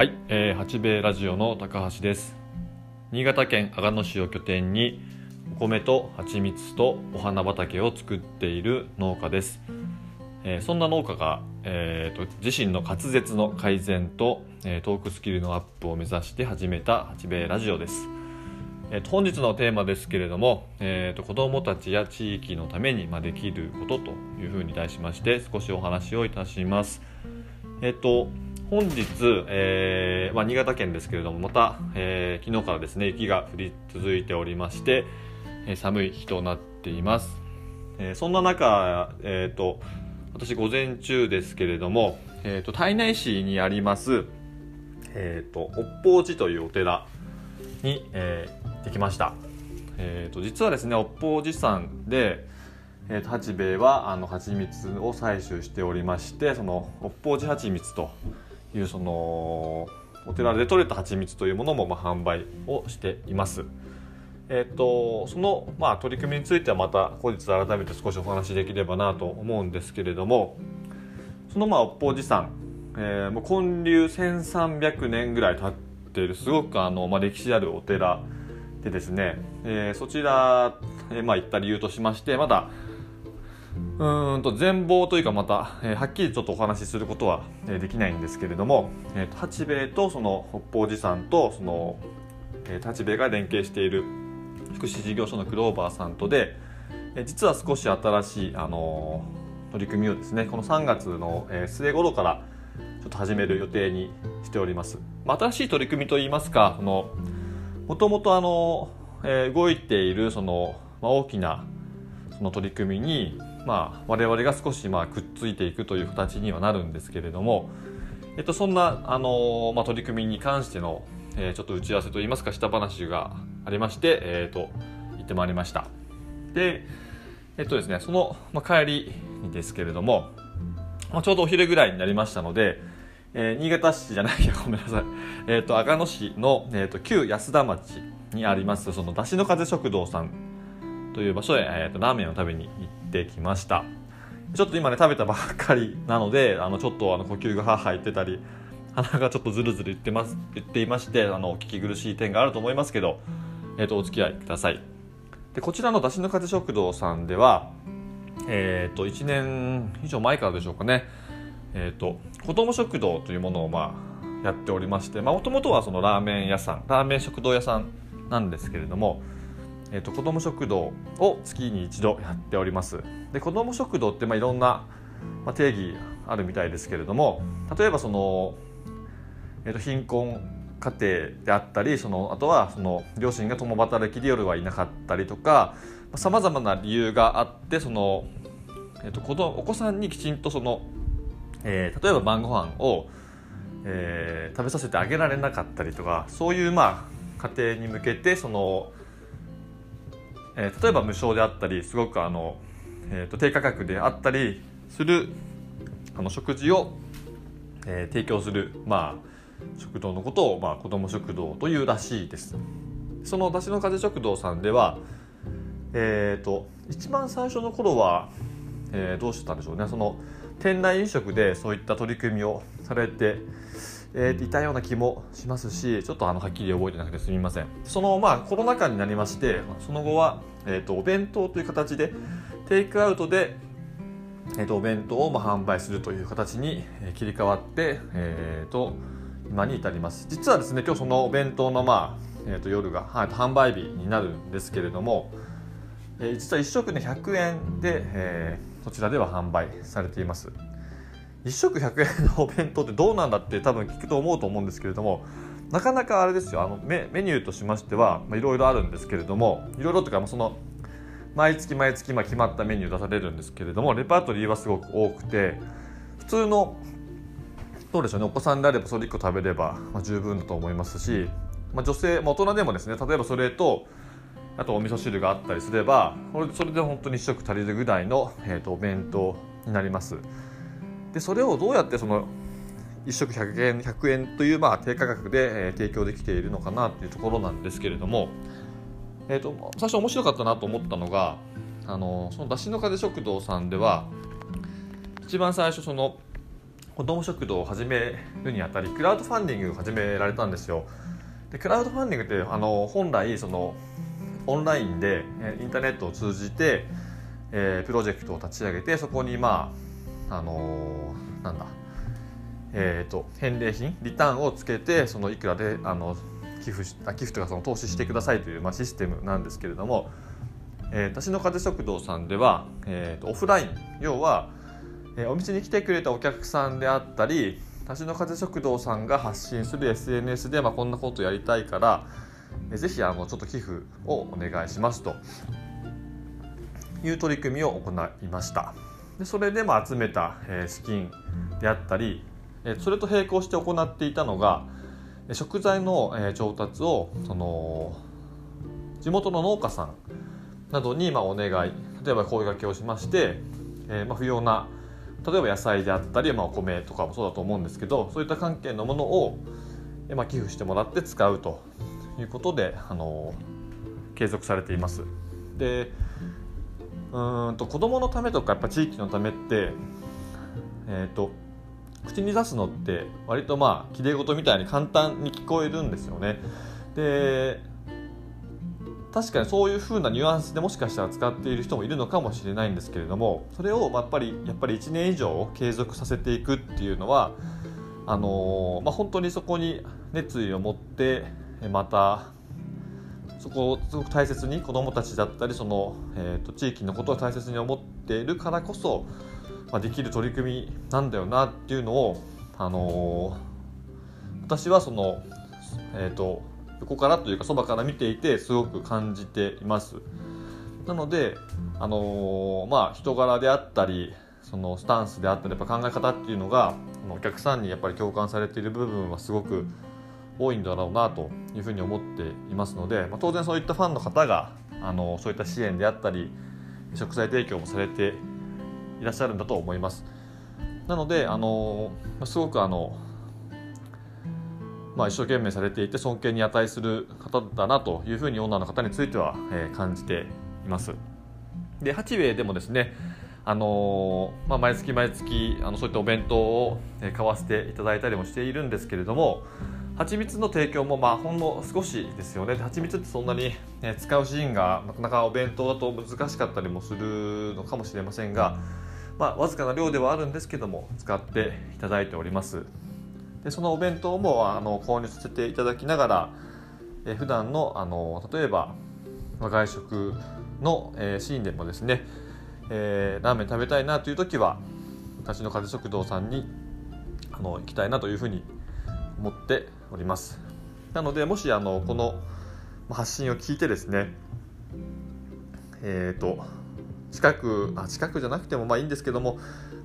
はい、えー、八兵衛ラジオの高橋です。新潟県阿賀野市を拠点にお米と蜂蜜とお花畑を作っている農家です、えーそんな農家が、えーと自身の滑舌の改善と、えートークスキルのアップを目指して始めた八兵衛ラジオです。えー本日のテーマですけれども、えーと子どもたちや地域のために、ま、できることというふうに題しまして少しお話をいたします。えっ、と本日、えーまあ、新潟県ですけれどもまた、えー昨日からですね雪が降り続いておりまして、えー寒い日となっています。えそんな中、えー、と私午前中ですけれども、えー、と胎内市にあります、えー、と北方寺というお寺に、えー行ってきました、えー、と実はですね北方寺山で、えー、と八兵衛はあの蜂蜜を採取しておりましてその北方寺蜂蜜というそのお寺で採れた蜂蜜というものも、まあ、販売をしています。えっとその、まあ、取り組みについてはまた後日改めて少しお話しできればなと思うんですけれどもそのまあ北方寺山、えーもう建立1300年ぐらい経っているすごくあの、まあ、歴史あるお寺でですね、えーそちら、えーまあ、行った理由としましてまだうんと全貌というかまた、えーはっきりちょっとお話しすることは、えーできないんですけれども、えーと八兵衛とその北方寺山とその、えー八兵衛が連携している福祉事業所のクローバーさんとで、えー実は少し新しい、あのー取り組みをですねこの3月の、えー末頃からちょっと始める予定にしております。まあ、新しい取り組みといいますかそのもともとあの、えー動いているその、まあ、大きなその取り組みに、まあ、我々が少しまあくっついていくという形にはなるんですけれども、えっと、そんなあの、まあ、取り組みに関しての、えーちょっと打ち合わせといいますか下話がありまして、えー、と行ってまいりました。でえっとですねその、まあ、帰りにですけれども、まあ、ちょうどお昼ぐらいになりましたので、えー新潟市じゃないやごめんなさい、えー、と阿賀野市の、えー、と旧安田町にありますその出汁の風食堂さんという場所へ、えー、とラーメンを食べに行ってきました。ちょっと今ね食べたばっかりなのであのちょっとあの呼吸がはーはー言ってたり鼻がちょっとズルズル言ってます言っていましてあのお聞き苦しい点があると思いますけど、えー、とお付き合いください。でこちらの出汁の風食堂さんではえー、と1年以上前からでしょうかね、えー、と子ども食堂というものをまあやっておりましてもともとはそのラーメン屋さんラーメン食堂屋さんなんですけれども、えー、と子ども食堂を月に一度やっております。で子ども食堂ってまあいろんな、まあ、定義あるみたいですけれども例えばその、えー、と貧困家庭であったりそのあとはその両親が共働きで夜はいなかったりとかさまざまな理由があってその、えー、と子どお子さんにきちんとその、えー例えば晩ご飯を、えー食べさせてあげられなかったりとかそういうまあ家庭に向けてその、えー例えば無償であったりすごくあの、えーと低価格であったりするあの食事を、えー提供する、まあ、食堂のことを、まあ、子ども食堂というらしいです。そのだしの風食堂さんではえー、と一番最初の頃は、えーどうしてたんでしょうねその店内飲食でそういった取り組みをされて、えーいたような気もしますしちょっとあのはっきり覚えてなくてすみません。そのまあコロナ禍になりましてその後は、えー、とお弁当という形でテイクアウトで、えー、とお弁当をまあ販売するという形に切り替わって、えー、と今に至ります。実はですね今日そのお弁当のまあえー、と夜が、はい、販売日になるんですけれども、えー実は1食ね100円で、えーそちらでは販売されています。1食100円のお弁当ってどうなんだって多分聞くと思うと思うんですけれどもなかなかあれですよ。あのメメニューとしましてはいろいろあるんですけれどもいろいろというかその毎月毎月まあ決まったメニュー出されるんですけれどもレパートリーはすごく多くて普通のどうでしょうねお子さんであればそれ1個食べれば、ま、十分だと思いますし、まあ、女性、まあ、大人でもですね例えばそれとあとお味噌汁があったりすればそれで本当に1食足りるぐらいの、えー、とお弁当になります。でそれをどうやってその1食100円 ,100 円というまあ低価格で、えー提供できているのかなというところなんですけれども、えー、と最初面白かったなと思ったのがあのそのだしの風食堂さんでは一番最初その子子ども食堂を始めるにあたりクラウドファンディングを始められたんですよ。でクラウドファンディングってあの本来そのオンラインでインターネットを通じて、えー、プロジェクトを立ち上げてそこにまああのー、なんだ。えーと、返礼品リターンをつけてそのいくらであの寄付し寄付とかその投資してくださいという、まあ、システムなんですけれども、えー、私の風食堂さんでは、えーと、オフライン要は、えー、お店に来てくれたお客さんであったり私の風食堂さんが発信する SNS で、まあ、こんなことやりたいから、えー、ぜひあのちょっと寄付をお願いしますという取り組みを行いましたでそれでも集めた、えー、資金であったりえそれと並行して行っていたのが食材のえ調達をその地元の農家さんなどにまお願い例えば声がけをしまして、えま不要な例えば野菜であったり、ま、お米とかもそうだと思うんですけどそういった関係のものを、えま寄付してもらって使うということで、あの継続されています。でうんと子どものためとかやっぱ地域のためって、えーと口に出すのって割とまあきれい事みたいに簡単に聞こえるんですよね。で確かにそういう風なニュアンスでもしかしたら使っている人もいるのかもしれないんですけれどもそれをやっぱりやっぱり1年以上継続させていくっていうのはあのまあ、本当にそこに熱意を持ってまたそこをすごく大切に子どもたちだったりその、えーと地域のことを大切に思っているからこそまあ、できる取り組みなんだよなっていうのを、あのー、私はその、えーと、横からというかそばから見ていてすごく感じています。なので、あのー、まあ、人柄であったりそのスタンスであったりやっぱ考え方っていうのがお客さんにやっぱり共感されている部分はすごく多いんだろうなというふうに思っていますので、まあ、当然そういったファンの方があのそういった支援であったり食材提供もされていらっしゃるんだと思いますなのであのすごくあのまあ、一生懸命されていて尊敬に値する方だなというふうにオーナーの方については、えー、感じています。で八兵衛でもですね、あのー、まあ、毎月毎月あのそういったお弁当を、え買わせていただいたりもしているんですけれども蜂蜜の提供もまあほんの少しですよね。蜂蜜ってそんなに、ね、使うシーンがなかなかお弁当だと難しかったりもするのかもしれませんが、まあ、わずかな量ではあるんですけども使っていただいております。でそのお弁当もあの購入させていただきながらえ普段のあの例えば外食の、えー、シーンでもですね、えー、ラーメン食べたいなという時は私の風食堂さんにあの行きたいなというふうに思っております。なのでもしあのこの発信を聞いてですねえっ、ー、と近くあ近くじゃなくてもまあいいんですけども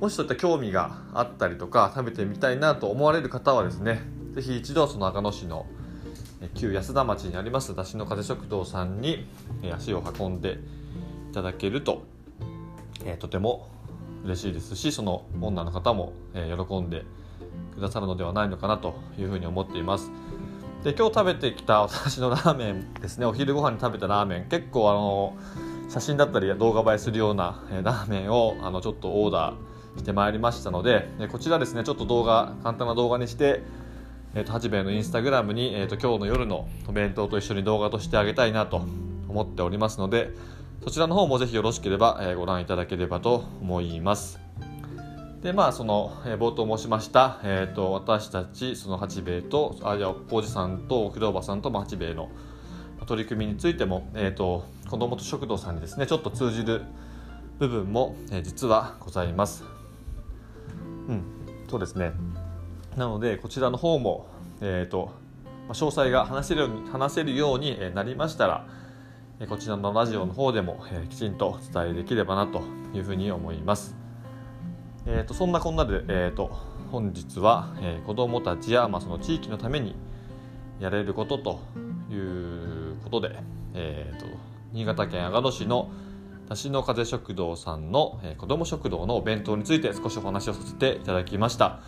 もしそういった興味があったりとか食べてみたいなと思われる方はですね是非一度その赤野市の旧安田町にありますだしの風食堂さんに足を運んでいただけると、えとても嬉しいですしその女の方も、え喜んでくださるのではないのかなというふうに思っています。で今日食べてきた私のラーメンですね。お昼ご飯に食べたラーメン。結構あの写真だったり動画映えするような、ラーメンをあのちょっとオーダーしてまいりましたので、こちらですねちょっと動画簡単な動画にして、えーと、八兵衛のインスタグラムに、えーと、今日の夜のお弁当と一緒に動画としてあげたいなと思っておりますのでそちらの方もぜひよろしければ、えー、ご覧いただければと思います。でまあその、え、冒頭申しました、えーと、私たちその八兵衛とあじゃあおじさんとお風呂場さんと八兵衛の取り組みについても、えーと、子どもと食堂さんにですねちょっと通じる部分も、えー、実はございます。うん、そうですねなのでこちらの方も、えーとまあ、詳細が話せるように話せるようになりましたら、こちらのラジオの方でも、えー、きちんとお伝えできればなというふうに思います。えーと、そんなこんなで、えーと、本日は、えー、子どもたちや、まあ、その地域のためにやれることということで、えーと、新潟県阿賀野市の田しの風食堂さんの、えー、子ども食堂のお弁当について少しお話をさせていただきました。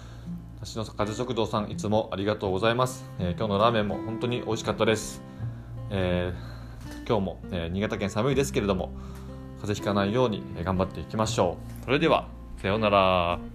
田しの風食堂さんいつもありがとうございます、えー、今日のラーメンも本当に美味しかったです、えー、今日も、え新潟県寒いですけれども風邪ひかないように頑張っていきましょう。それではさようなら。